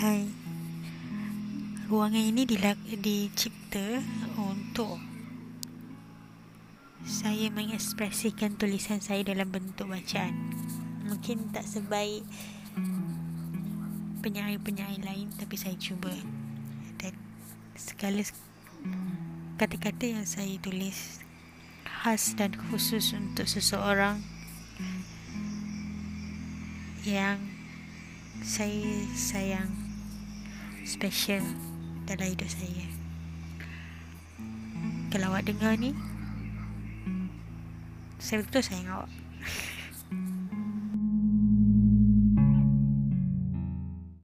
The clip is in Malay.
Hai Ruangan ini dicipta untuk saya mengekspresikan tulisan saya dalam bentuk bacaan. Mungkin tak sebaik penyair-penyair lain tapi saya cuba. Dan segala kata-kata yang saya tulis khas dan khusus untuk seseorang yang saya sayang special dalam hidup saya. Kalau awak dengar ni, saya betul sayang awak.